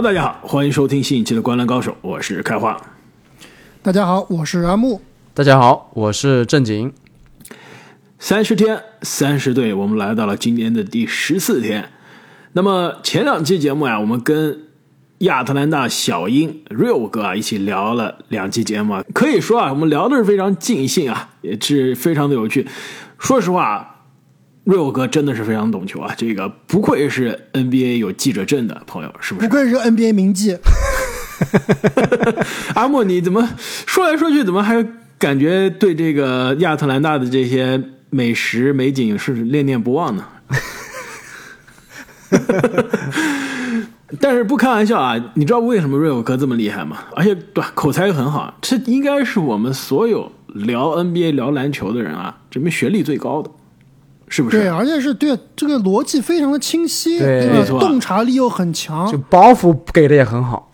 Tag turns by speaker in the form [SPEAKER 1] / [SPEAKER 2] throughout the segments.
[SPEAKER 1] Hello，大家好，欢迎收听新一期的《观澜高手》，我是开花。
[SPEAKER 2] 大家好，我是阿木。
[SPEAKER 3] 大家好，我是正经。
[SPEAKER 1] 三十天，三十队，我们来到了今年的第十四天。那么前两期节目呀，我们跟亚特兰大小鹰 Real 哥啊一起聊了两期节目啊，可以说啊，我们聊的是非常尽兴啊，也是非常的有趣。说实话，Real 哥真的是非常懂球啊，这个不愧是 NBA 有记者证的朋友，是不是？
[SPEAKER 2] 不愧是 NBA 名记。
[SPEAKER 1] 阿莫，你怎么说来说去，怎么还感觉对这个亚特兰大的这些美食美景是念念不忘呢？但是不开玩笑啊，你知道为什么瑞欧哥这么厉害吗？而且对口才又很好，这应该是我们所有聊 NBA 聊篮球的人啊，这边学历最高的，是不是？
[SPEAKER 2] 对，而且是对这个逻辑非常的清晰，
[SPEAKER 3] 对
[SPEAKER 2] 吧
[SPEAKER 1] 没错
[SPEAKER 2] 洞察力又很强
[SPEAKER 3] 就，包袱给的也很好。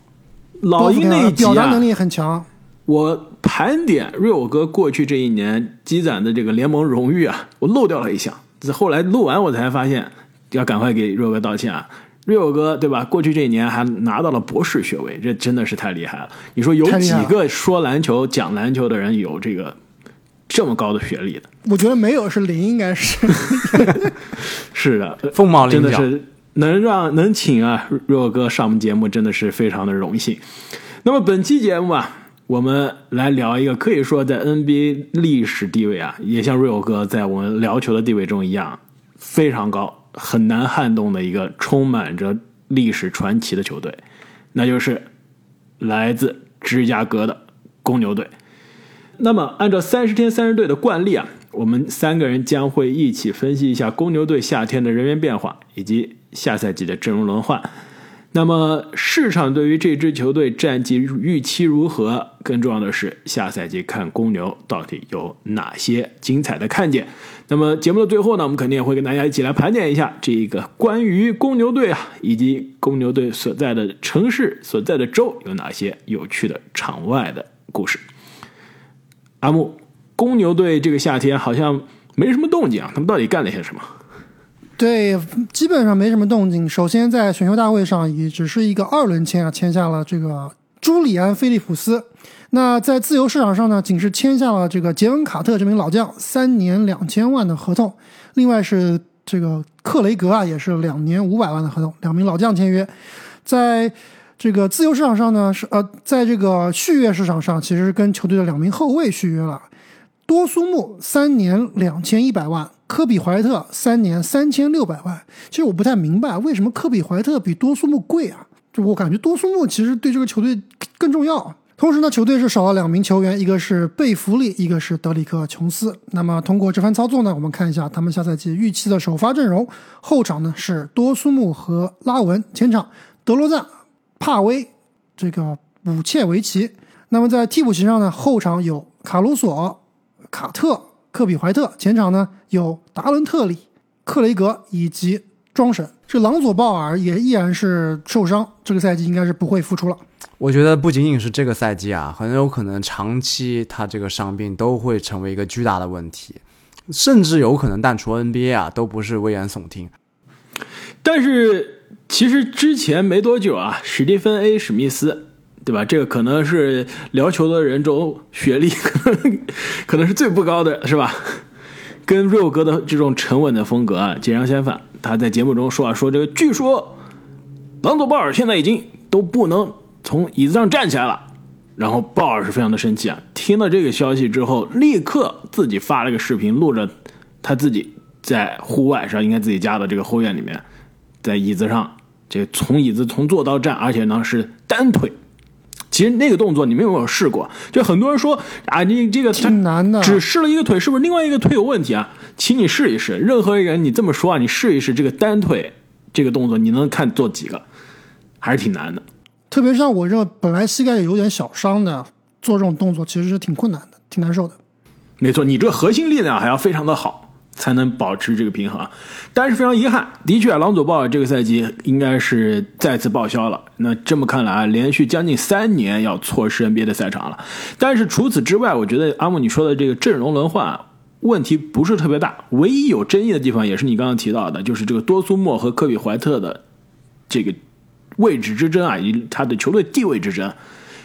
[SPEAKER 1] 老鹰那一集啊
[SPEAKER 2] 表达能，力也很强。
[SPEAKER 1] 我盘点瑞欧哥过去这一年积攒的这个联盟荣誉啊，我漏掉了一项，这后来录完我才发现，要赶快给瑞欧哥道歉啊。瑞欧哥对吧？过去这一年还拿到了博士学位，这真的是太厉害了。你说有几个说篮球、讲篮球的人有这个这么高的学历的？
[SPEAKER 2] 我觉得没有是零，应该是
[SPEAKER 1] 是的，呃
[SPEAKER 3] 凤毛麟角
[SPEAKER 1] 真的是能让能请啊若哥上我们节目，真的是非常的荣幸。那么本期节目啊，我们来聊一个可以说在 NBA 历史地位啊，也像瑞欧哥在我们聊球的地位中一样非常高，很难撼动的一个充满着历史传奇的球队，那就是来自芝加哥的公牛队。那么，按照三十天三十队的惯例啊，我们三个人将会一起分析一下公牛队夏天的人员变化以及下赛季的阵容轮换。那么，市场对于这支球队战绩预期如何？更重要的是，下赛季看公牛到底有哪些精彩的看点？那么，节目的最后呢，我们肯定也会跟大家一起来盘点一下这个关于公牛队啊，以及公牛队所在的城市、所在的州有哪些有趣的场外的故事。阿木，公牛队这个夏天好像没什么动静啊，他们到底干了些什么？
[SPEAKER 2] 对，基本上没什么动静。首先在选秀大会上也只是一个二轮签啊，签下了这个朱里安·菲利普斯。那在自由市场上呢，仅是签下了这个杰文·卡特这名老将，三年两千万的合同。另外是这个克雷格啊，也是两年五百万的合同，两名老将签约。在这个自由市场上呢，是呃，在这个续约市场上，其实跟球队的两名后卫续约了。多苏木三年两千一百万，科比怀特三年三千六百万。其实我不太明白为什么科比怀特比多苏木贵啊？就我感觉多苏木其实对这个球队更重要。同时呢，球队是少了两名球员，一个是贝弗利，一个是德里克琼斯。那么通过这番操作呢，我们看一下他们下赛季预期的首发阵容。后场呢是多苏木和拉文，前场德罗赞、帕威、这个武切维奇。那么在替补席上呢，后场有卡鲁索、卡特、科比怀特，前场呢有达伦特里、克雷格以及庄神。这朗佐鲍尔也依然是受伤，这个赛季应该是不会复出了。
[SPEAKER 3] 我觉得不仅仅是这个赛季啊，很有可能长期他这个伤病都会成为一个巨大的问题，甚至有可能淡出 NBA 啊，都不是危言耸听。
[SPEAKER 1] 但是其实之前没多久啊，史蒂芬 ·A· 史密斯，对吧？这个可能是聊球的人中学历 可能可能是最不高的，是吧？跟瑞欧哥的这种沉稳的风格啊截然相反。他在节目中说啊，说这个据说朗佐鲍尔现在已经都不能从椅子上站起来了。然后鲍尔是非常的生气啊，听了这个消息之后，立刻自己发了个视频，录着他自己在户外上，应该自己家的这个后院里面，在椅子上，这个从椅子从坐到站，而且呢是单腿。其实那个动作你们有没有试过？就很多人说啊，你这个
[SPEAKER 2] 挺难的
[SPEAKER 1] 只试了一个腿，是不是另外一个腿有问题啊？请你试一试。任何一个人你这么说啊，你试一试这个单腿这个动作，你能看做几个？还是挺难的。
[SPEAKER 2] 特别像我这本来膝盖有点小伤的，做这种动作其实是挺困难的，挺难受的。
[SPEAKER 1] 没错，你这核心力量还要非常的好，才能保持这个平衡。但是非常遗憾，的确，朗佐鲍尔这个赛季应该是再次报销了。那这么看来啊，连续将近三年要错失 NBA 的赛场了。但是除此之外，我觉得阿木你说的这个阵容轮换啊问题不是特别大，唯一有争议的地方也是你刚刚提到的，就是这个多苏莫和科比怀特的这个位置之争啊，以及他的球队地位之争。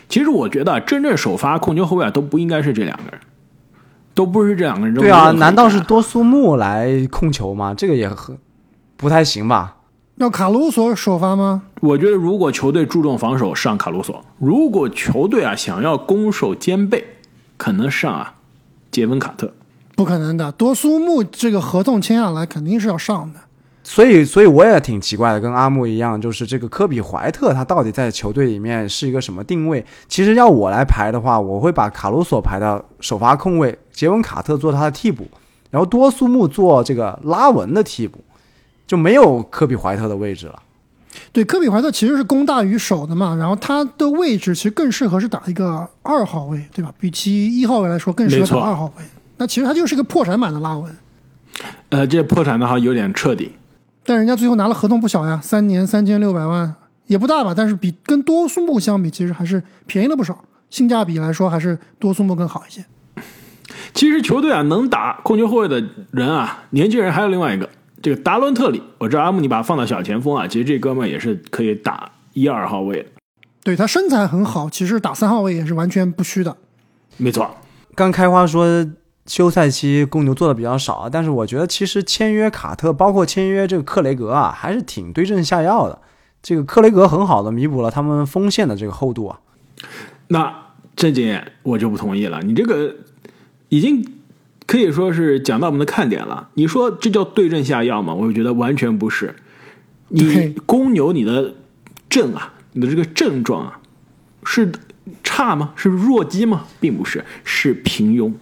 [SPEAKER 1] 其实我觉得真正首发控球后卫啊，都不应该是这两个人，都不是这两个人。
[SPEAKER 3] 对啊，难道是多苏木来控球吗？这个也很不太行吧？
[SPEAKER 2] 要卡鲁索首发吗？
[SPEAKER 1] 我觉得如果球队注重防守，上卡鲁索；如果球队啊想要攻守兼备，可能上啊杰文卡特。
[SPEAKER 2] 不可能的，多苏木这个合同签下来肯定是要上的。
[SPEAKER 3] 所以，所以我也挺奇怪的，跟阿木一样，就是这个科比怀特他到底在球队里面是一个什么定位？其实要我来排的话，我会把卡鲁索排到首发控卫，杰文卡特做他的替补，然后多苏木做这个拉文的替补，就没有科比怀特的位置了。
[SPEAKER 2] 对，科比怀特其实是攻大于守的嘛，然后他的位置其实更适合是打一个二号位，对吧？比起一号位来说更适合打二号位。那其实他就是个破产版的拉文。
[SPEAKER 1] 呃，这破产的话有点彻底。
[SPEAKER 2] 但人家最后拿了合同不小呀，三年三千六百万也不大吧？但是比跟多苏木相比，其实还是便宜了不少，性价比来说还是多苏木更好一些。
[SPEAKER 1] 其实球队啊，能打控球后卫的人啊，年轻人还有另外一个，这个达伦特里。我知道阿姆尼把他放到小前锋啊，其实这哥们也是可以打一二号位的。
[SPEAKER 2] 对他身材很好，其实打三号位也是完全不虚的。
[SPEAKER 1] 没错，
[SPEAKER 3] 刚开花说。休赛期公牛做的比较少啊，但是我觉得其实签约卡特，包括签约这个克雷格啊，还是挺对症下药的。这个克雷格很好的弥补了他们锋线的这个厚度啊。
[SPEAKER 1] 那这点我就不同意了，你这个已经可以说是讲到我们的看点了。你说这叫对症下药吗？我觉得完全不是。你公牛你的症啊，你的这个症状啊，是差吗？是弱鸡吗？并不是，是平庸。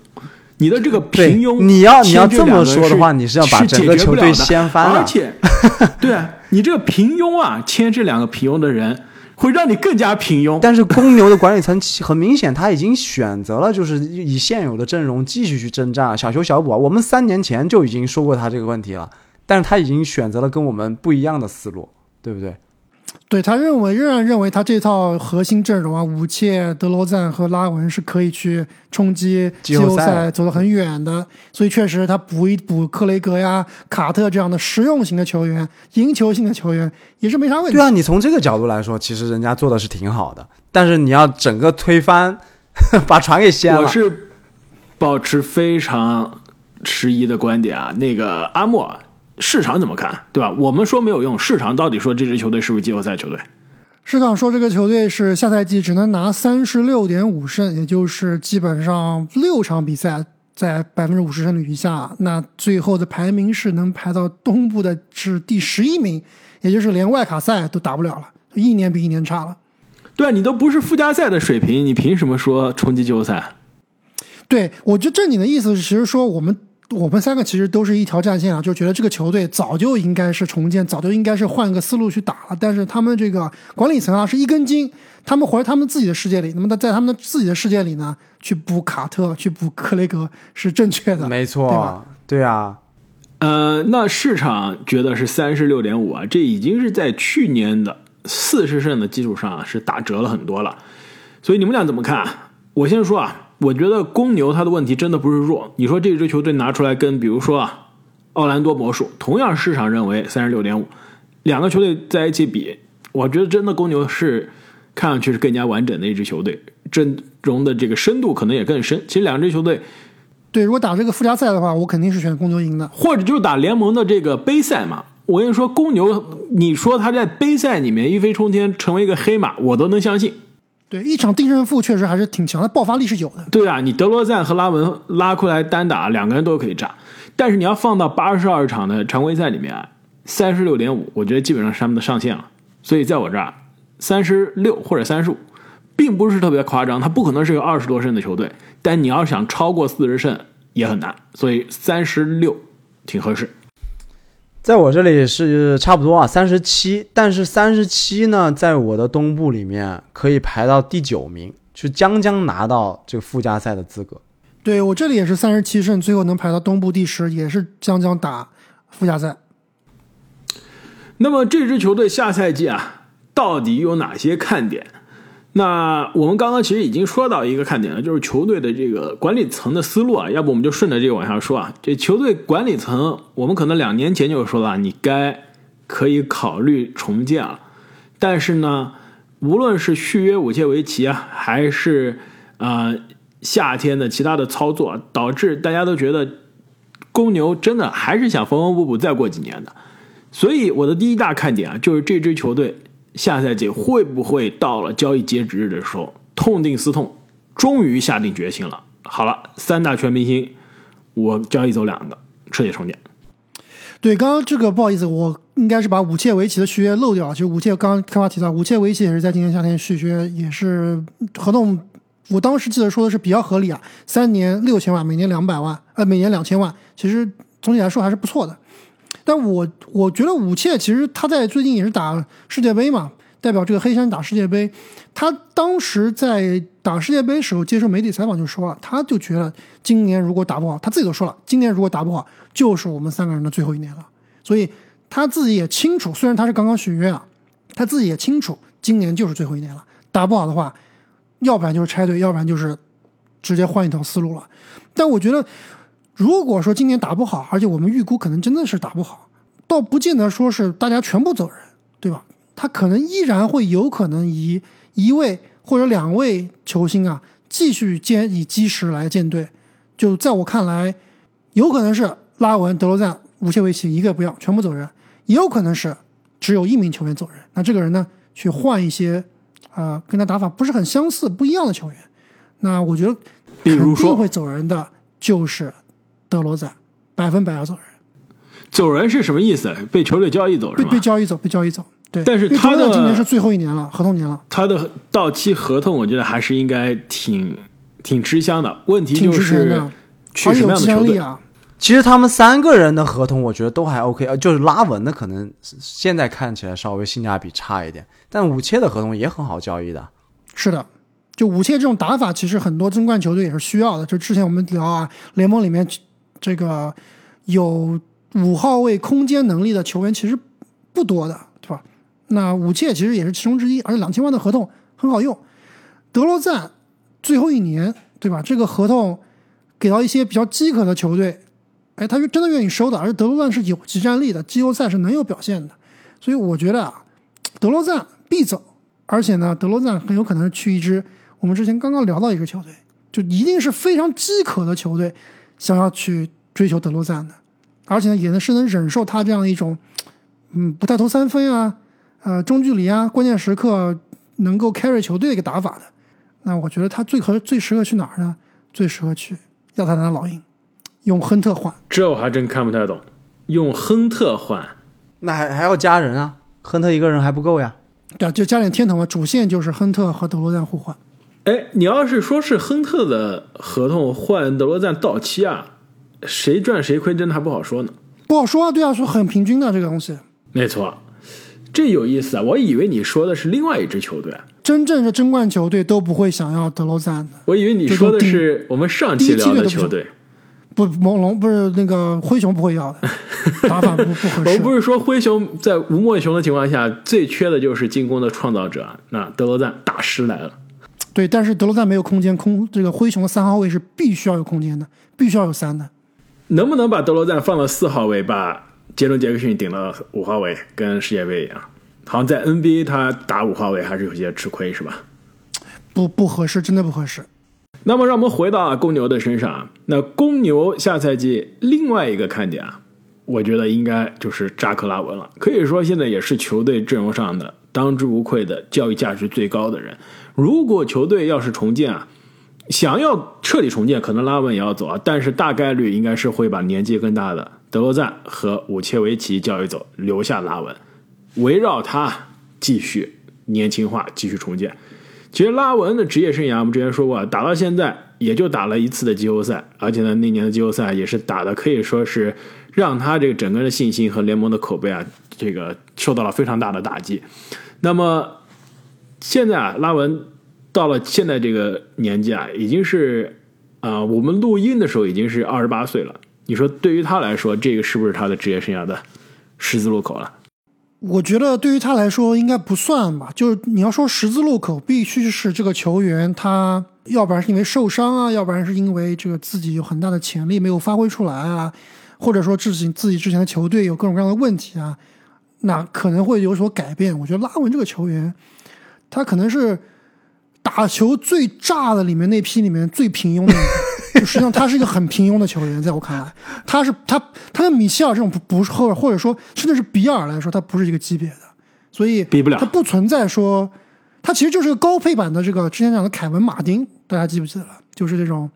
[SPEAKER 1] 你的这个平庸，
[SPEAKER 3] 你要你要这么说的话，你
[SPEAKER 1] 是
[SPEAKER 3] 要把整个球队掀翻
[SPEAKER 1] 了。而且，对啊你这个平庸啊，签这两个平庸的人，会让你更加平庸。
[SPEAKER 3] 但是公牛的管理层很明显，他已经选择了就是以现有的阵容继续去征战，小修小补啊。我们三年前就已经说过他这个问题了，但是他已经选择了跟我们不一样的思路，对不对？
[SPEAKER 2] 对他认为仍然认为他这套核心阵容啊，武切、德罗赞和拉文是可以去冲击季后赛走得很远的，所以确实他补一补克雷格呀、卡特这样的实用型的球员、赢球性的球员也是没啥问题。
[SPEAKER 3] 对啊，你从这个角度来说，其实人家做的是挺好的，但是你要整个推翻，把船给掀了。
[SPEAKER 1] 我是保持非常迟疑的观点啊，那个阿莫。市场怎么看，对吧？我们说没有用，市场到底说这支球队是不是季后赛球队？
[SPEAKER 2] 市场说这个球队是下赛季只能拿三十六点五胜，也就是基本上六场比赛在百分之五十胜率以下。那最后的排名是能排到东部的是第十一名，也就是连外卡赛都打不了了，一年比一年差了。
[SPEAKER 1] 对啊，你都不是附加赛的水平，你凭什么说冲击季后赛？
[SPEAKER 2] 对，我觉得正经的意思是，其实说我们。我们三个其实都是一条战线啊，就觉得这个球队早就应该是重建，早就应该是换个思路去打了。但是他们这个管理层啊，是一根筋，他们活在他们自己的世界里。那么在他们的自己的世界里呢，去补卡特，去补克雷格是正确的，
[SPEAKER 3] 没错，
[SPEAKER 2] 对吧？
[SPEAKER 3] 对啊，
[SPEAKER 1] 呃，那市场觉得是三十六点五啊，这已经是在去年的四十胜的基础上是打折了很多了。所以你们俩怎么看？我先说啊。我觉得公牛他的问题真的不是弱。你说这支球队拿出来跟，比如说啊，奥兰多魔术，同样市场认为三十六点五，两个球队在一起比，我觉得真的公牛是看上去是更加完整的一支球队，阵容的这个深度可能也更深。其实两支球队，
[SPEAKER 2] 对，如果打这个附加赛的话，我肯定是选公牛赢的，
[SPEAKER 1] 或者就是打联盟的这个杯赛嘛。我跟你说，公牛，你说他在杯赛里面一飞冲天成为一个黑马，我都能相信。
[SPEAKER 2] 对，一场定胜负确实还是挺强的，爆发力是有的。
[SPEAKER 1] 对啊，你德罗赞和拉文拉库来单打，两个人都可以炸。但是你要放到八十二场的常规赛里面，三十六点五，我觉得基本上是他们的上限了。所以在我这儿，三十六或者三十五，并不是特别夸张。他不可能是个二十多胜的球队，但你要想超过四十胜也很难。所以三十六挺合适。
[SPEAKER 3] 在我这里是差不多啊，三十七，但是三十七呢，在我的东部里面可以排到第九名，就将将拿到这个附加赛的资格。
[SPEAKER 2] 对我这里也是三十七胜，最后能排到东部第十，也是将将打附加赛。
[SPEAKER 1] 那么这支球队下赛季啊，到底有哪些看点？那我们刚刚其实已经说到一个看点了，就是球队的这个管理层的思路啊。要不我们就顺着这个往下说啊。这球队管理层，我们可能两年前就说了，你该可以考虑重建了。但是呢，无论是续约武切维奇啊，还是、呃夏天的其他的操作，导致大家都觉得公牛真的还是想缝缝补补再过几年的。所以我的第一大看点啊，就是这支球队下赛季会不会到了交易截止日的时候痛定思痛，终于下定决心了。好了，三大全明星，我交易走两个，彻底重建。
[SPEAKER 2] 对，刚刚这个不好意思，我应该是把武切维奇的续约漏掉了。其实武切刚刚开发提到，武切维奇也是在今年夏天续约，也是合同，我当时记得说的是比较合理啊，三年六千万，每年两百万，呃，每年两千万，其实总体来说还是不错的。但我我觉得武切其实他在最近也是打世界杯嘛，代表这个黑山打世界杯。他当时在打世界杯时候接受媒体采访就说了，他就觉得今年如果打不好，他自己都说了，今年如果打不好，就是我们三个人的最后一年了。所以他自己也清楚，虽然他是刚刚续约啊，他自己也清楚今年就是最后一年了，打不好的话，要不然就是拆队，要不然就是直接换一条思路了。但我觉得，如果说今年打不好，而且我们预估可能真的是打不好，倒不见得说是大家全部走人，对吧？他可能依然会有可能以一位或者两位球星啊继续建以基石来建队。就在我看来，有可能是拉文、德罗赞、武切维奇一个不要，全部走人；也有可能是只有一名球员走人。那这个人呢，去换一些啊、呃跟他打法不是很相似、不一样的球员。那我觉得
[SPEAKER 1] 比如说
[SPEAKER 2] 会走人的就是德罗赞，百分百要走人，
[SPEAKER 1] 走人是什么意思？被球队交易走是吗
[SPEAKER 2] 被被？交易走，被交易走。对，
[SPEAKER 1] 但是他的
[SPEAKER 2] 德罗赞今年是最后一年了，合同年了，
[SPEAKER 1] 他的到期合同，我觉得还是应该挺挺吃香的。问题就是去什么样的球队？
[SPEAKER 2] 啊。
[SPEAKER 3] 其实他们三个人的合同，我觉得都还 OK，呃，就是拉文的可能现在看起来稍微性价比差一点，但五切的合同也很好交易的。
[SPEAKER 2] 是的，就五切这种打法，其实很多争冠球队也是需要的。就之前我们聊啊，联盟里面这个有五号位空间能力的球员其实不多的，对吧？那武切其实也是其中之一，而且两千万的合同很好用。德罗赞最后一年，对吧？这个合同给到一些比较饥渴的球队，哎，他是真的愿意收的。而且德罗赞是有即战力的，季后赛是能有表现的。所以我觉得啊，德罗赞必走。而且呢，德罗赞很有可能去一支我们之前刚刚聊到一个球队，就一定是非常饥渴的球队，想要去追求德罗赞的，而且呢，也能是能忍受他这样一种，嗯，不太投三分啊，呃，中距离啊，关键时刻能够 carry 球队的一个打法的。那我觉得他最合最适合去哪儿呢？最适合去亚特兰大老鹰，用亨特换。
[SPEAKER 1] 这我还真看不太懂。用亨特换，
[SPEAKER 3] 那还还要加人啊，亨特一个人还不够呀。
[SPEAKER 2] 对啊，就加点天头嘛，主线就是亨特和德罗赞互换。
[SPEAKER 1] 哎，你要是说是亨特的合同换德罗赞到期啊，谁赚谁亏，真的还不好说呢。
[SPEAKER 2] 不好说啊，对啊，说很平均的这个东西。
[SPEAKER 1] 没错，这有意思啊！我以为你说的是另外一支球队，
[SPEAKER 2] 真正的争冠球队都不会想要德罗赞的。
[SPEAKER 1] 我以为你说的是我们上期聊的球队。
[SPEAKER 2] 不，猛龙不是那个灰熊不会要的，打法不不合适。
[SPEAKER 1] 我不是说灰熊在无莫雄的情况下最缺的就是进攻的创造者，那德罗赞大师来了。
[SPEAKER 2] 对，但是德罗赞没有空间，空这个灰熊的三号位是必须要有空间的，必须要有三的。
[SPEAKER 1] 能不能把德罗赞放到四号位，把杰伦杰克逊顶到五号位，跟世界杯一样？好像在 NBA 他打五号位还是有些吃亏，是吧？
[SPEAKER 2] 不不合适，真的不合适。
[SPEAKER 1] 那么让我们回到公牛的身上啊，那公牛下赛季另外一个看点啊，我觉得应该就是扎克拉文了。可以说现在也是球队阵容上的当之无愧的教育价值最高的人。如果球队要是重建啊，想要彻底重建，可能拉文也要走啊，但是大概率应该是会把年纪更大的德罗赞和武切维奇交易走，留下拉文，围绕他继续年轻化，继续重建。其实拉文的职业生涯，我们之前说过，打到现在也就打了一次的季后赛，而且呢，那年的季后赛也是打的可以说是让他这个整个人的信心和联盟的口碑啊，这个受到了非常大的打击。那么现在啊，拉文到了现在这个年纪啊，已经是啊、我们录音的时候已经是二十八岁了。你说对于他来说，这个是不是他的职业生涯的十字路口了？
[SPEAKER 2] 我觉得对于他来说应该不算吧，就是你要说十字路口，必须是这个球员他要不然是因为受伤啊，要不然是因为这个自己有很大的潜力没有发挥出来啊，或者说自己自己之前的球队有各种各样的问题啊，那可能会有所改变。我觉得拉文这个球员，他可能是打球最炸的里面那批里面最平庸的一个。就实际上他是一个很平庸的球员，在我看来，他是他他跟米切尔这种不不是或者或者说甚至是比尔来说，他不是一个级别的，所以
[SPEAKER 1] 比不了
[SPEAKER 2] 他不存在说他其实就是个高配版的这个之前讲的凯文马丁，大家记不记得了？就是这种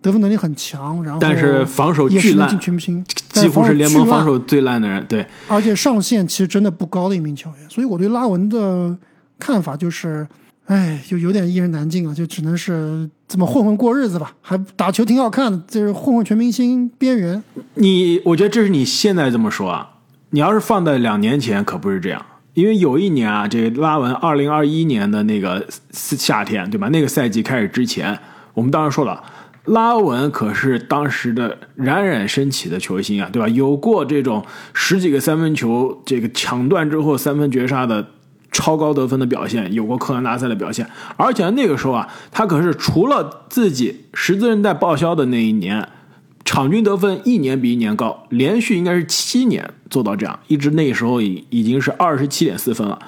[SPEAKER 2] 得分能力很强，然后
[SPEAKER 1] 但是防守巨烂
[SPEAKER 2] 进，全明星，
[SPEAKER 1] 几乎是联盟防守最烂的人。对，
[SPEAKER 2] 而且上限其实真的不高的一名球员，所以我对拉文的看法就是，哎，就有点一言难尽了，就只能是这么混混过日子吧。还打球挺好看的，就是混混全明星边缘。
[SPEAKER 1] 你，我觉得这是你现在这么说啊，你要是放在两年前可不是这样，因为有一年啊，这个拉文二零二一年的那个夏天，对吧？那个赛季开始之前，我们当时说了，拉文可是当时的冉冉升起的球星啊，对吧？有过这种十几个三分球，这个抢断之后三分绝杀的超高得分的表现，有过克兰大赛的表现，而且那个时候啊，他可是除了自己十字韧带报销的那一年。场均得分一年比一年高，连续应该是七年做到这样，一直那时候已已经是二十七点四分了，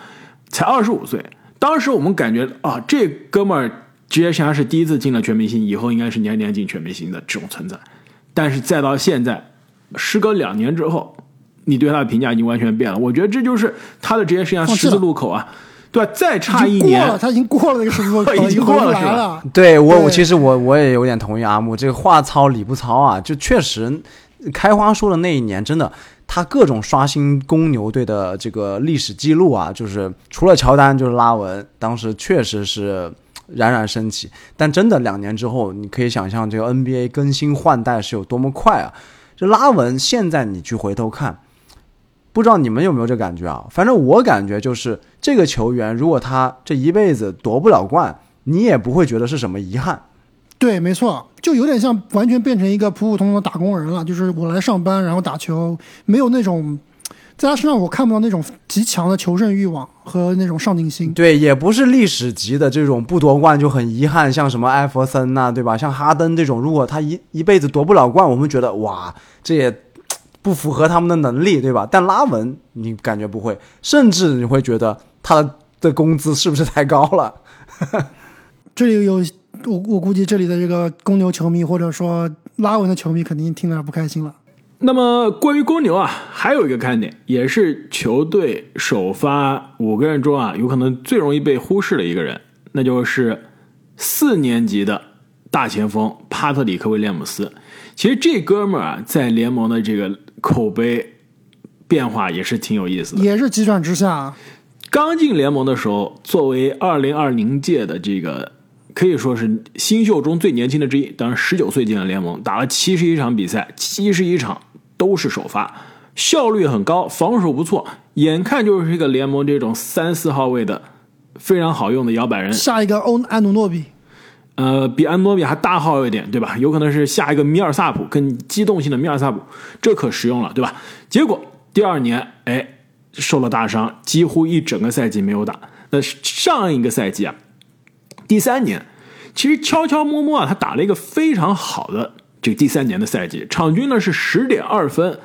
[SPEAKER 1] 才二十五岁。当时我们感觉啊，这哥们儿职业生涯是第一次进了全明星，以后应该是年年进全明星的这种存在。但是再到现在，时隔两年之后，你对他的评价已经完全变了。我觉得这就是他的职业生涯十字路口啊，对吧？再差一
[SPEAKER 2] 已经过了，
[SPEAKER 1] 年，
[SPEAKER 2] 他已经过了那个十字路口，
[SPEAKER 1] 已经过了。
[SPEAKER 3] 对我，我其实我我也有点同意阿木，这个话糙理不糙啊，就确实开花说的那一年，真的他各种刷新公牛队的这个历史记录啊，就是除了乔丹就是拉文，当时确实是冉冉升起。但真的两年之后，你可以想象这个 NBA 更新换代是有多么快啊！这拉文现在你去回头看。不知道你们有没有这感觉啊？反正我感觉就是这个球员，如果他这一辈子夺不了冠，你也不会觉得是什么遗憾。
[SPEAKER 2] 对，没错，就有点像完全变成一个普普通通的打工人了。就是我来上班，然后打球，没有那种在他身上我看不到那种极强的求胜欲望和那种上进心。
[SPEAKER 3] 对，也不是历史级的这种不夺冠就很遗憾，像什么艾弗森呐、对吧？像哈登这种，如果他一一辈子夺不了冠，我们觉得哇，这也不符合他们的能力，对吧？但拉文你感觉不会，甚至你会觉得他的的工资是不是太高了？
[SPEAKER 2] 这里有我我估计这里的这个公牛球迷或者说拉文的球迷肯定听了不开心了。
[SPEAKER 1] 那么关于公牛啊，还有一个看点，也是球队首发五个人中啊，有可能最容易被忽视的一个人，那就是四年级的大前锋帕特里克威廉姆斯。其实这哥们儿啊，在联盟的这个口碑变化也是挺有意思的。
[SPEAKER 2] 也是急转直下，
[SPEAKER 1] 刚进联盟的时候，作为二零二零届的这个可以说是新秀中最年轻的之一，当然十九岁进了联盟，打了七十一场比赛，七十一场都是首发，效率很高，防守不错，眼看就是一个联盟这种三四号位的非常好用的摇摆人。
[SPEAKER 2] 下一个欧安努诺比，
[SPEAKER 1] 呃，比安诺比还大号一点，对吧？有可能是下一个米尔萨普，更机动性的米尔萨普，这可实用了，对吧？结果第二年，哎，受了大伤，几乎一整个赛季没有打。那上一个赛季啊，第三年，其实悄悄摸摸啊，他打了一个非常好的这个第三年的赛季，场均呢是十点二分，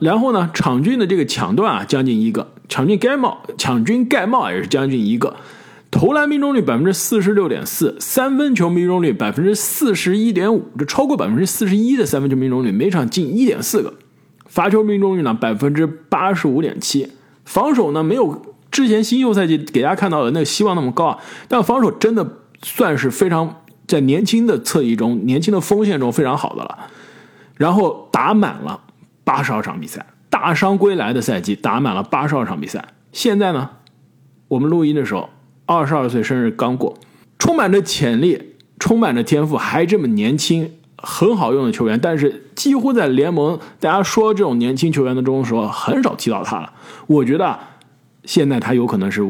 [SPEAKER 1] 然后呢，场均的这个抢断啊将近一个，场均盖帽，场均盖帽也是将近一个。投篮命中率百分之四十六点四，三分球命中率百分之四十一点五，这超过百分之四十一的三分球命中率，每场进一点四个。罚球命中率呢百分之八十五点七，防守呢没有之前新秀赛季给大家看到的那个希望那么高啊，但防守真的算是非常在年轻的侧翼中、年轻的锋线中非常好的了。然后打满了八十二场比赛，大伤归来的赛季打满了八十二场比赛。现在呢，我们录音的时候，二十二岁生日刚过，充满着潜力，充满着天赋，还这么年轻，很好用的球员。但是几乎在联盟大家说这种年轻球员的中的时候，很少提到他了。我觉得现在他有可能是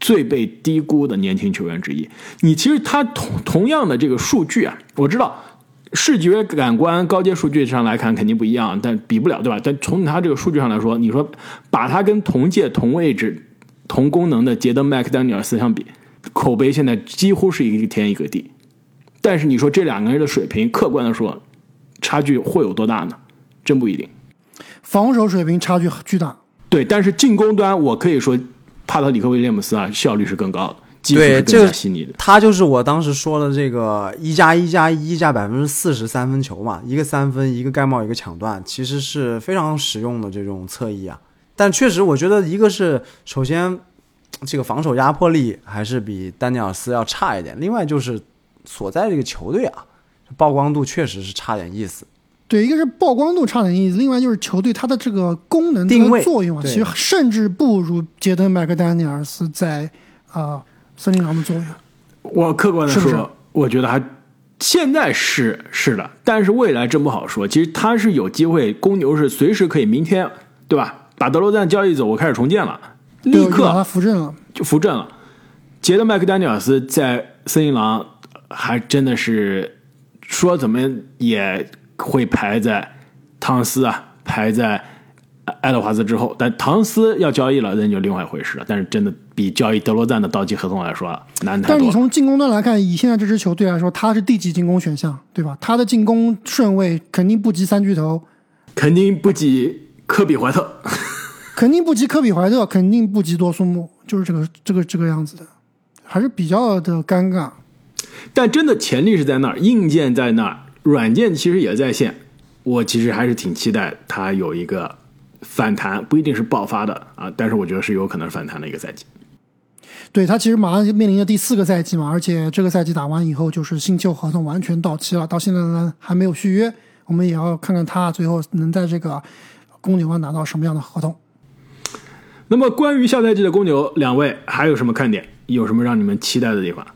[SPEAKER 1] 最被低估的年轻球员之一。你其实他同同样的这个数据啊，我知道视觉感官高阶数据上来看肯定不一样，但比不了，对吧？但从他这个数据上来说，你说把他跟同届同位置同功能的杰登麦克丹尼尔斯相比，口碑现在几乎是一个天一个地。但是你说这两个人的水平，客观的说，差距会有多大呢？真不一定。
[SPEAKER 2] 防守水平差距巨大。
[SPEAKER 1] 对，但是进攻端我可以说，帕特里克威廉姆斯啊，效率是更高的，技术是更
[SPEAKER 3] 对这个
[SPEAKER 1] 加细腻的。
[SPEAKER 3] 他就是我当时说的这个一加一加一加百分之四十三分球嘛，一个三分，一个盖帽，一个抢断，其实是非常实用的这种侧翼啊。但确实，我觉得一个是首先 这个防守压迫力还是比丹尼尔斯要差一点，另外就是所在这个球队啊，曝光度确实是差点意思。
[SPEAKER 2] 对，一个是曝光度差点意思，另外就是球队它的这个功能
[SPEAKER 3] 定位
[SPEAKER 2] 作用啊，其实甚至不如杰登麦克丹尼尔斯在啊、呃森林狼的作用。
[SPEAKER 1] 我客观的说，
[SPEAKER 2] 是是
[SPEAKER 1] 我觉得还现在是是的，但是未来真不好说。其实他是有机会，公牛是随时可以明天，对吧？把德罗赞交易走，我开始重建了，立
[SPEAKER 2] 刻把他
[SPEAKER 1] 刻
[SPEAKER 2] 扶正了。
[SPEAKER 1] 就扶正了。杰德麦克丹尼尔斯在森林狼还真的是说怎么也会排在汤斯啊，排在爱德华兹之后。但唐斯要交易了，那就另外一回事了。但是真的比交易德罗赞的到期合同来说难太
[SPEAKER 2] 但是你。从进攻端来看，以现在这支球队来说，他是第几进攻选项，对吧？他的进攻顺位肯定不及三巨头，
[SPEAKER 1] 肯定不及科比怀特。
[SPEAKER 2] 肯定不及科比怀特，肯定不及多苏木，就是这个这个这个样子的，还是比较的尴尬。
[SPEAKER 1] 但真的潜力是在那儿，硬件在那儿，软件其实也在线。我其实还是挺期待他有一个反弹，不一定是爆发的啊，但是我觉得是有可能反弹的一个赛季。
[SPEAKER 2] 对他其实马上就面临着第四个赛季嘛，而且这个赛季打完以后就是新秀合同完全到期了，到现在呢还没有续约，我们也要看看他最后能在这个公牛拿到什么样的合同。
[SPEAKER 1] 那么关于下赛季的公牛，两位还有什么看点？有什么让你们期待的地方？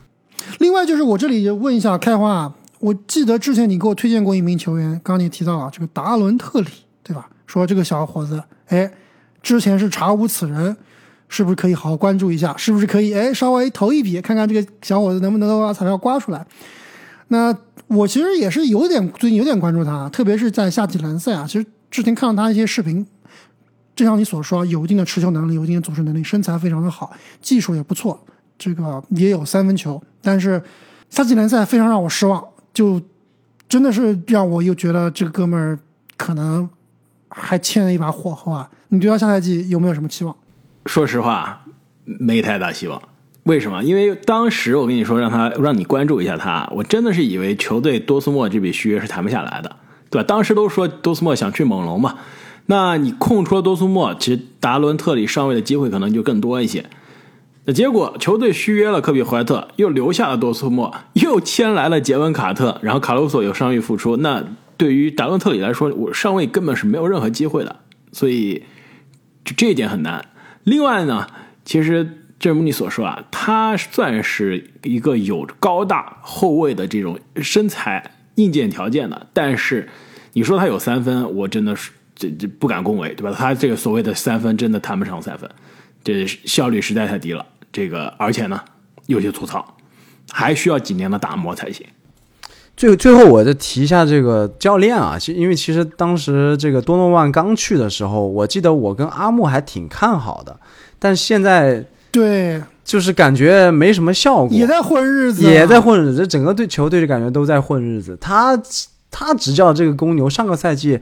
[SPEAKER 2] 另外就是我这里问一下开花啊，我记得之前你给我推荐过一名球员，刚刚你提到了这个达伦特里，对吧？说这个小伙子，哎，之前是查无此人，是不是可以好好关注一下？是不是可以哎稍微投一笔，看看这个小伙子能不能够把彩票刮出来？那我其实也是有点最近有点关注他，特别是在夏季联赛啊。其实之前看到他一些视频，正像你所说，有一定的持球能力，有一定的组织能力，身材非常的好，技术也不错，这个也有三分球。但是夏季联赛非常让我失望，就真的是让我又觉得这个哥们儿可能还欠了一把火候啊。你对他下赛季有没有什么期望？
[SPEAKER 1] 说实话，没太大希望。为什么？因为当时我跟你说让他让你关注一下他，我真的是以为球队多斯莫这笔续约是谈不下来的，对吧？当时都说多斯莫想去猛龙嘛，那你空出了多苏莫，其实达伦特里上位的机会可能就更多一些。那结果球队续约了科比怀特，又留下了多苏莫，又签来了杰文卡特，然后卡鲁索有伤愈复出，那对于达伦特里来说，我上位根本是没有任何机会的，所以就这一点很难。另外呢，其实正如你所说啊，他算是一个有高大后卫的这种身材硬件条件的，但是你说他有三分，我真的是这这不敢恭维，对吧？他这个所谓的三分真的谈不上三分，这效率实在太低了。这个而且呢有些粗糙，还需要几年的打磨才行。
[SPEAKER 3] 最最后，我再提一下这个教练啊，其因为其实当时这个多诺万刚去的时候，我记得我跟阿木还挺看好的，但现在
[SPEAKER 2] 对，
[SPEAKER 3] 就是感觉没什么效果，
[SPEAKER 2] 也在混日子啊，
[SPEAKER 3] 也在混日子，这整个队球队就感觉都在混日子。他他执教这个公牛，上个赛季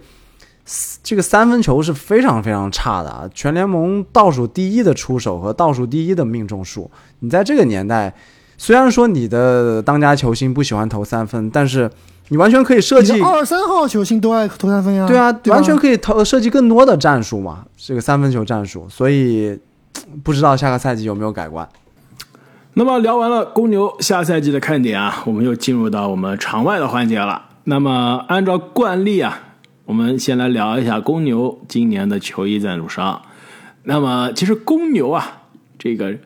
[SPEAKER 3] 这个三分球是非常非常差的啊，全联盟倒数第一的出手和倒数第一的命中数。你在这个年代，虽然说你的当家球星不喜欢投三分，但是你完全可以设计
[SPEAKER 2] 二三号球星都爱投三分呀，
[SPEAKER 3] 对啊，
[SPEAKER 2] 对
[SPEAKER 3] 完全可以投设计更多的战术嘛，这个三分球战术。所以不知道下个赛季有没有改观。
[SPEAKER 1] 那么聊完了公牛下赛季的看点啊，我们又进入到我们场外的环节了。那么按照惯例啊，我们先来聊一下公牛今年的球衣赞助商。那么其实公牛啊，这个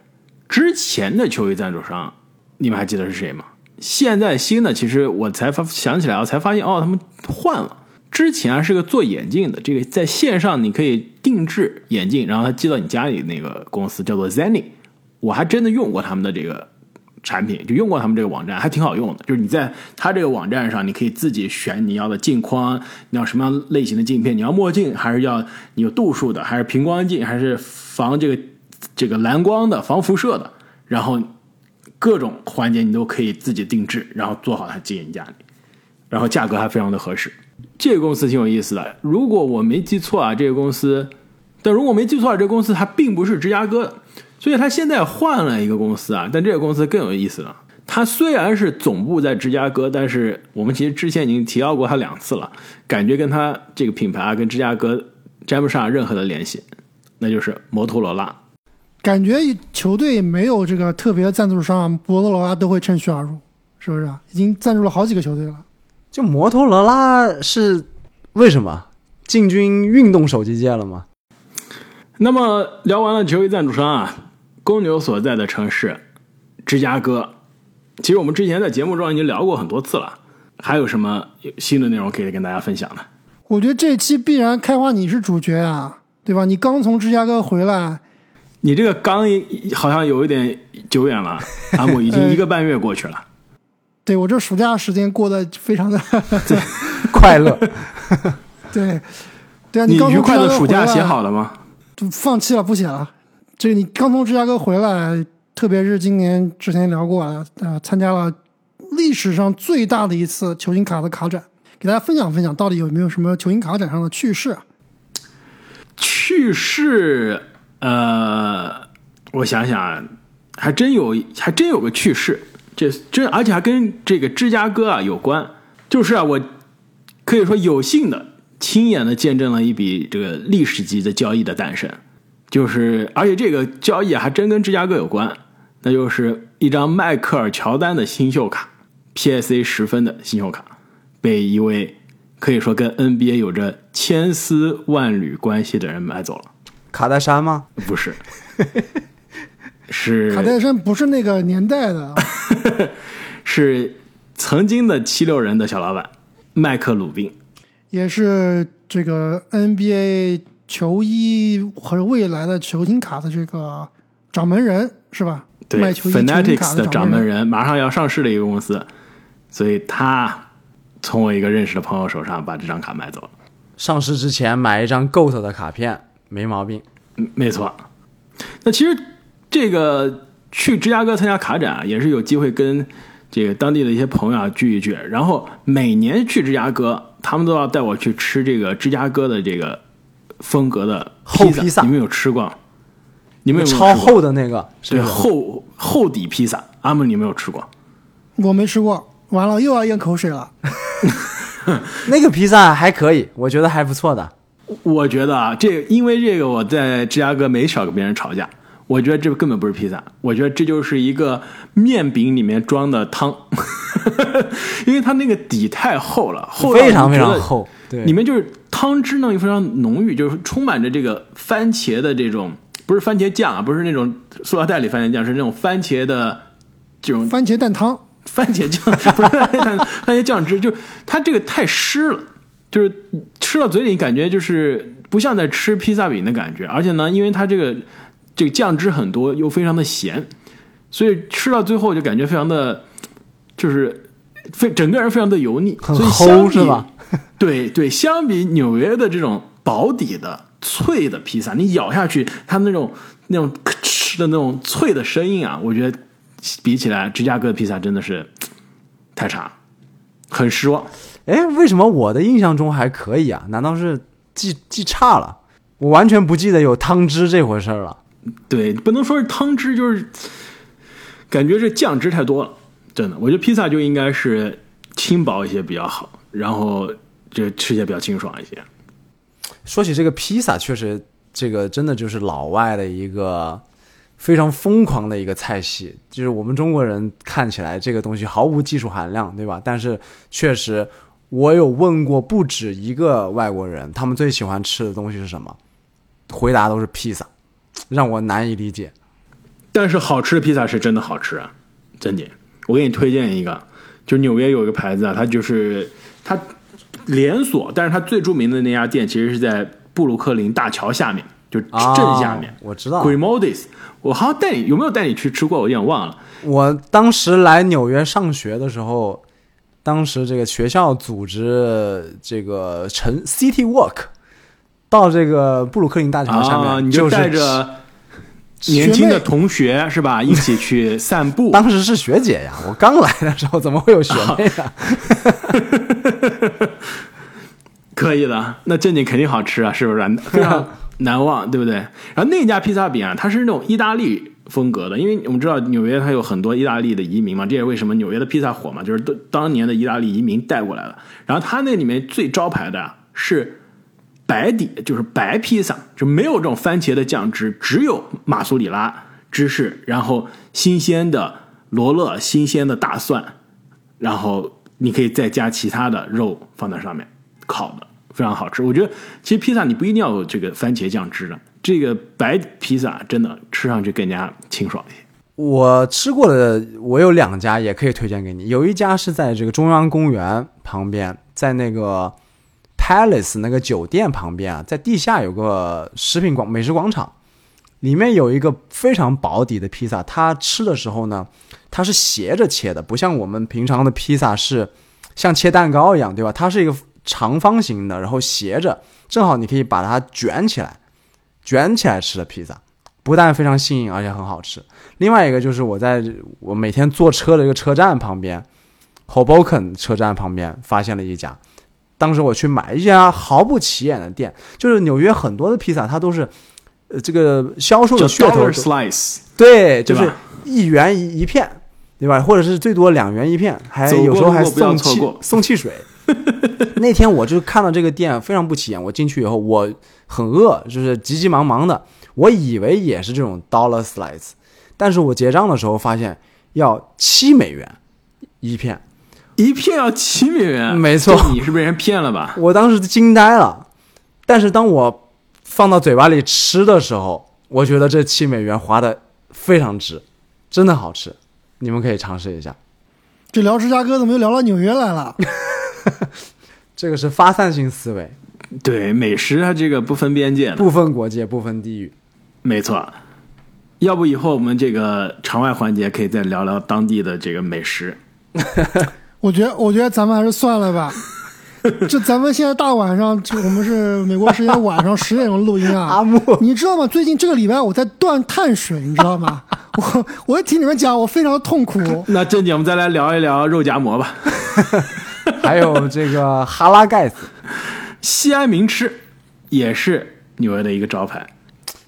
[SPEAKER 1] 之前的球衣赞助商，你们还记得是谁吗？现在新的，其实我才发想起来，我才发现哦，他们换了。之前是个做眼镜的，这个在线上你可以定制眼镜，然后他寄到你家里那个公司叫做 Zenny，我还真的用过他们的这个产品，就用过他们这个网站，还挺好用的。就是你在它这个网站上，你可以自己选你要的镜框，你要什么样类型的镜片，你要墨镜还是要你有度数的，还是平光镜，还是防这个这个蓝光的、防辐射的，然后各种环节你都可以自己定制，然后做好它寄给你家里，然后价格还非常的合适。这个公司挺有意思的，如果我没记错啊，这个公司但如果没记错，这个公司它并不是芝加哥的，所以他现在换了一个公司啊。但这个公司更有意思了，他虽然是总部在芝加哥，但是我们其实之前已经提到过他两次了，感觉跟他这个品牌啊跟芝加哥沾不上任何的联系，那就是摩托罗拉。
[SPEAKER 2] 感觉球队没有这个特别的赞助商，摩托罗拉都会趁虚而入，是不是？已经赞助了好几个球队了。
[SPEAKER 3] 就摩托罗拉是为什么进军运动手机界了吗？
[SPEAKER 1] 那么聊完了球衣赞助商啊，公牛所在的城市芝加哥，其实我们之前在节目中已经聊过很多次了。还有什么新的内容可以跟大家分享呢？
[SPEAKER 2] 我觉得这期必然开花你是主角啊，对吧？你刚从芝加哥回来，
[SPEAKER 1] 你这个刚好像有一点久远了，阿姆 已经一个半月过去了。
[SPEAKER 2] 对我这暑假时间过得非常的
[SPEAKER 3] 快乐。
[SPEAKER 2] 对，对啊，
[SPEAKER 1] 你
[SPEAKER 2] 刚从
[SPEAKER 1] 愉快的暑假写好了吗？
[SPEAKER 2] 就放弃了，不写了。这个你刚从芝加哥回来，特别是今年之前聊过啊，呃，参加了历史上最大的一次球星卡的卡展，给大家分享分享，到底有没有什么球星卡展上的趣事啊？
[SPEAKER 1] 去世，呃，我想想啊，还真有，还真有个趣事，这真而且还跟这个芝加哥啊有关。就是啊，我可以说有幸的亲眼的见证了一笔这个历史级的交易的诞生，就是而且这个交易还真跟芝加哥有关，那就是一张迈克尔乔丹的新秀卡，PSA 十分的新秀卡，被一位可以说跟 NBA 有着千丝万缕关系的人买走了。
[SPEAKER 3] 卡戴珊吗？
[SPEAKER 1] 不是，是
[SPEAKER 2] 卡戴珊不是那个年代的，
[SPEAKER 1] 是曾经的七六人的小老板麦克鲁宾。
[SPEAKER 2] 也是这个 NBA 球衣和未来的球星卡的这个掌门人是吧？
[SPEAKER 1] 对
[SPEAKER 2] 卖球衣球星卡
[SPEAKER 1] ，Fanatics 的掌门
[SPEAKER 2] 人。
[SPEAKER 1] 人马上要上市的一个公司，所以他从我一个认识的朋友手上把这张卡买走了。
[SPEAKER 3] 上市之前买一张 GOAT 的卡片没毛病。
[SPEAKER 1] 嗯，没错。那其实这个去芝加哥参加卡展啊，也是有机会跟这个当地的一些朋友啊聚一聚。然后每年去芝加哥，他们都要带我去吃这个芝加哥的这个风格的
[SPEAKER 3] 厚披萨
[SPEAKER 1] 你们有吃过？你们有没有
[SPEAKER 3] 超厚的那个，
[SPEAKER 1] 对厚厚底披萨，阿木你有没有吃过？
[SPEAKER 2] 我没吃过，完了又要咽口水了。
[SPEAKER 3] 那个披萨还可以，我觉得还不错的。
[SPEAKER 1] 我觉得啊，这因为这个我在芝加哥没少跟别人吵架。我觉得这根本不是披萨，我觉得这就是一个面饼里面装的汤，因为它那个底太厚了，厚到
[SPEAKER 3] 非常非常厚，对。
[SPEAKER 1] 里面就是汤汁呢又非常浓郁，就是充满着这个番茄的这种，不是番茄酱啊，不是那种塑料袋里番茄酱，是那种番茄的这种
[SPEAKER 2] 番茄蛋汤，
[SPEAKER 1] 番茄酱不是番番茄酱汁，就它这个太湿了，就是吃到嘴里感觉就是不像在吃披萨饼的感觉，而且呢，因为它这个这个酱汁很多又非常的咸，所以吃到最后就感觉非常的，就是非整个人非常的油腻，
[SPEAKER 3] 很齁是吧？
[SPEAKER 1] 对对，相比纽约的这种薄底的脆的披萨，你咬下去，它那种那种咔哧的那种脆的声音啊，我觉得比起来芝加哥的披萨真的是太差，很失望。
[SPEAKER 3] 哎，为什么我的印象中还可以啊？难道是记记差了？我完全不记得有汤汁这回事儿了。
[SPEAKER 1] 对，不能说是汤汁，就是感觉这酱汁太多了。真的，我觉得披萨就应该是轻薄一些比较好，然后这吃起来比较清爽一些。
[SPEAKER 3] 说起这个披萨，确实这个真的就是老外的一个非常疯狂的一个菜系，就是我们中国人看起来这个东西毫无技术含量，对吧？但是确实，我有问过不止一个外国人，他们最喜欢吃的东西是什么，回答都是披萨，让我难以理解。
[SPEAKER 1] 但是好吃的披萨是真的好吃啊，真的。我给你推荐一个，就纽约有一个牌子啊，它就是它连锁，但是它最著名的那家店其实是在布鲁克林大桥下面，就镇下面。
[SPEAKER 3] 啊我知道
[SPEAKER 1] ，Grimaldis，我好像带你有没有带你去吃过？我有点忘了。
[SPEAKER 3] 我当时来纽约上学的时候，当时这个学校组织这个城 City Walk，到这个布鲁克林大桥下面，
[SPEAKER 1] 啊，你
[SPEAKER 3] 就
[SPEAKER 1] 带着年轻的同学是吧，一起去散步。
[SPEAKER 3] 当时是学姐呀，我刚来的时候怎么会有学妹啊？
[SPEAKER 1] 可以的，那正经肯定好吃啊，是不是？非常 难忘，对不对？然后那家披萨饼啊，它是那种意大利风格的，因为我们知道纽约它有很多意大利的移民嘛，这也为什么纽约的披萨火嘛，就是当当年的意大利移民带过来的。然后它那里面最招牌的是白底，就是白披萨，就没有这种番茄的酱汁，只有马苏里拉芝士，然后新鲜的罗勒、新鲜的大蒜，然后你可以再加其他的肉放在上面烤的。非常好吃，我觉得其实披萨你不一定要有这个番茄酱汁的，这个白披萨真的吃上去更加清爽一些。
[SPEAKER 3] 我吃过的，我有两家也可以推荐给你。有一家是在这个中央公园旁边，在那个 Palace 那个酒店旁边啊，在地下有个食品广美食广场，里面有一个非常薄底的披萨。它吃的时候呢，它是斜着切的，不像我们平常的披萨是像切蛋糕一样，对吧？它是一个。长方形的，然后斜着，正好你可以把它卷起来，卷起来吃的披萨，不但非常新颖，而且很好吃。另外一个就是我在我每天坐车的一个车站旁边，Hoboken 车站旁边发现了一家，当时我去买一家毫不起眼的店，就是纽约很多的披萨，它都是呃这个销售的噱头
[SPEAKER 1] ，slice，
[SPEAKER 3] 对，就是一元一一片，对吧？或者是最多两元一片，还有时候还送汽送汽水。那天我就看到这个店非常不起眼，我进去以后我很饿，就是急急忙忙的，我以为也是这种 dollar slice，但是我结账的时候发现要七美元一片，
[SPEAKER 1] 一片要七美元，
[SPEAKER 3] 没错，
[SPEAKER 1] 你是被人骗了吧？
[SPEAKER 3] 我当时惊呆了，但是当我放到嘴巴里吃的时候，我觉得这七美元花的非常值，真的好吃，你们可以尝试一下。
[SPEAKER 2] 这聊芝加哥怎么又聊到纽约来了？
[SPEAKER 3] 这个是发散性思维，
[SPEAKER 1] 对美食它这个不分边界，
[SPEAKER 3] 不分国界，不分地域，
[SPEAKER 1] 没错。要不以后我们这个场外环节可以再聊聊当地的这个美食。
[SPEAKER 2] 我觉得，我觉得咱们还是算了吧。这咱们现在大晚上，就我们是美国时间晚上 十点钟录音啊。
[SPEAKER 3] 阿木，
[SPEAKER 2] 你知道吗？最近这个礼拜我在断碳水，你知道吗？我我一听你们讲，我非常的痛苦。
[SPEAKER 1] 那正经，我们再来聊一聊肉夹馍吧。
[SPEAKER 3] 还有这个哈拉盖子，
[SPEAKER 1] 西安名吃也是纽约的一个招牌，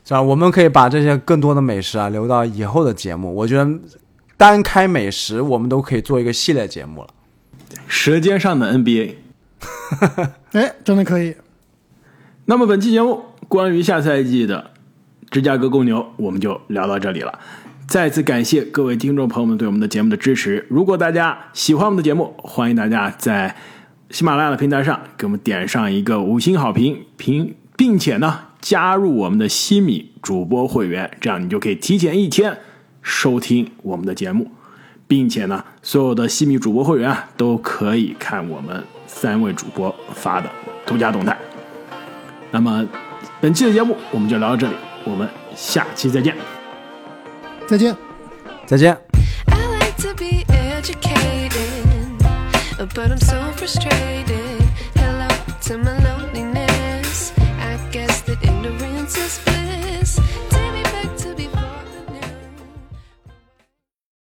[SPEAKER 3] 是吧？我们可以把这些更多的美食啊留到以后的节目。我觉得单开美食，我们都可以做一个系列节目了。
[SPEAKER 1] 舌尖上的 NBA，
[SPEAKER 2] 哎，真的可以。
[SPEAKER 1] 那么本期节目关于下赛季的芝加哥公牛，我们就聊到这里了。再次感谢各位听众朋友们对我们的节目的支持。如果大家喜欢我们的节目，欢迎大家在喜马拉雅的平台上给我们点上一个五星好评，评，并且呢加入我们的西米主播会员，这样你就可以提前一天收听我们的节目，并且呢所有的西米主播会员啊都可以看我们三位主播发的独家动态。那么本期的节目我们就聊到这里，我们下期再见。
[SPEAKER 2] 再见，
[SPEAKER 3] 再见。
[SPEAKER 4] But I'm so frustrated. Hello to my loneliness. I guess that ignorance is.